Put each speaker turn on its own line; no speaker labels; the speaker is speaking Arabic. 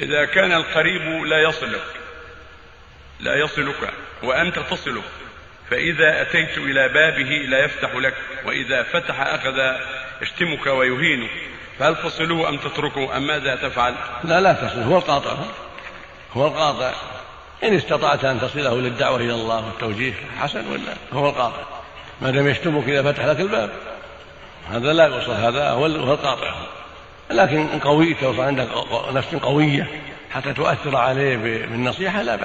إذا كان القريب لا يصلك لا يصلك وأنت تصله فإذا أتيت إلى بابه لا يفتح لك وإذا فتح أخذ يشتمك ويهينك فهل تصله أم تتركه أم ماذا تفعل؟
لا لا تصله هو القاطع. هو القاطع. إن استطعت أن تصله للدعوة إلى الله والتوجيه حسن ولا؟ هو القاطع. ما دام يشتمك إذا فتح لك الباب هذا لا يقصد هذا هو القاطع. لكن إن قويت وصار عندك نفس قوية حتى تؤثر عليه بالنصيحة لا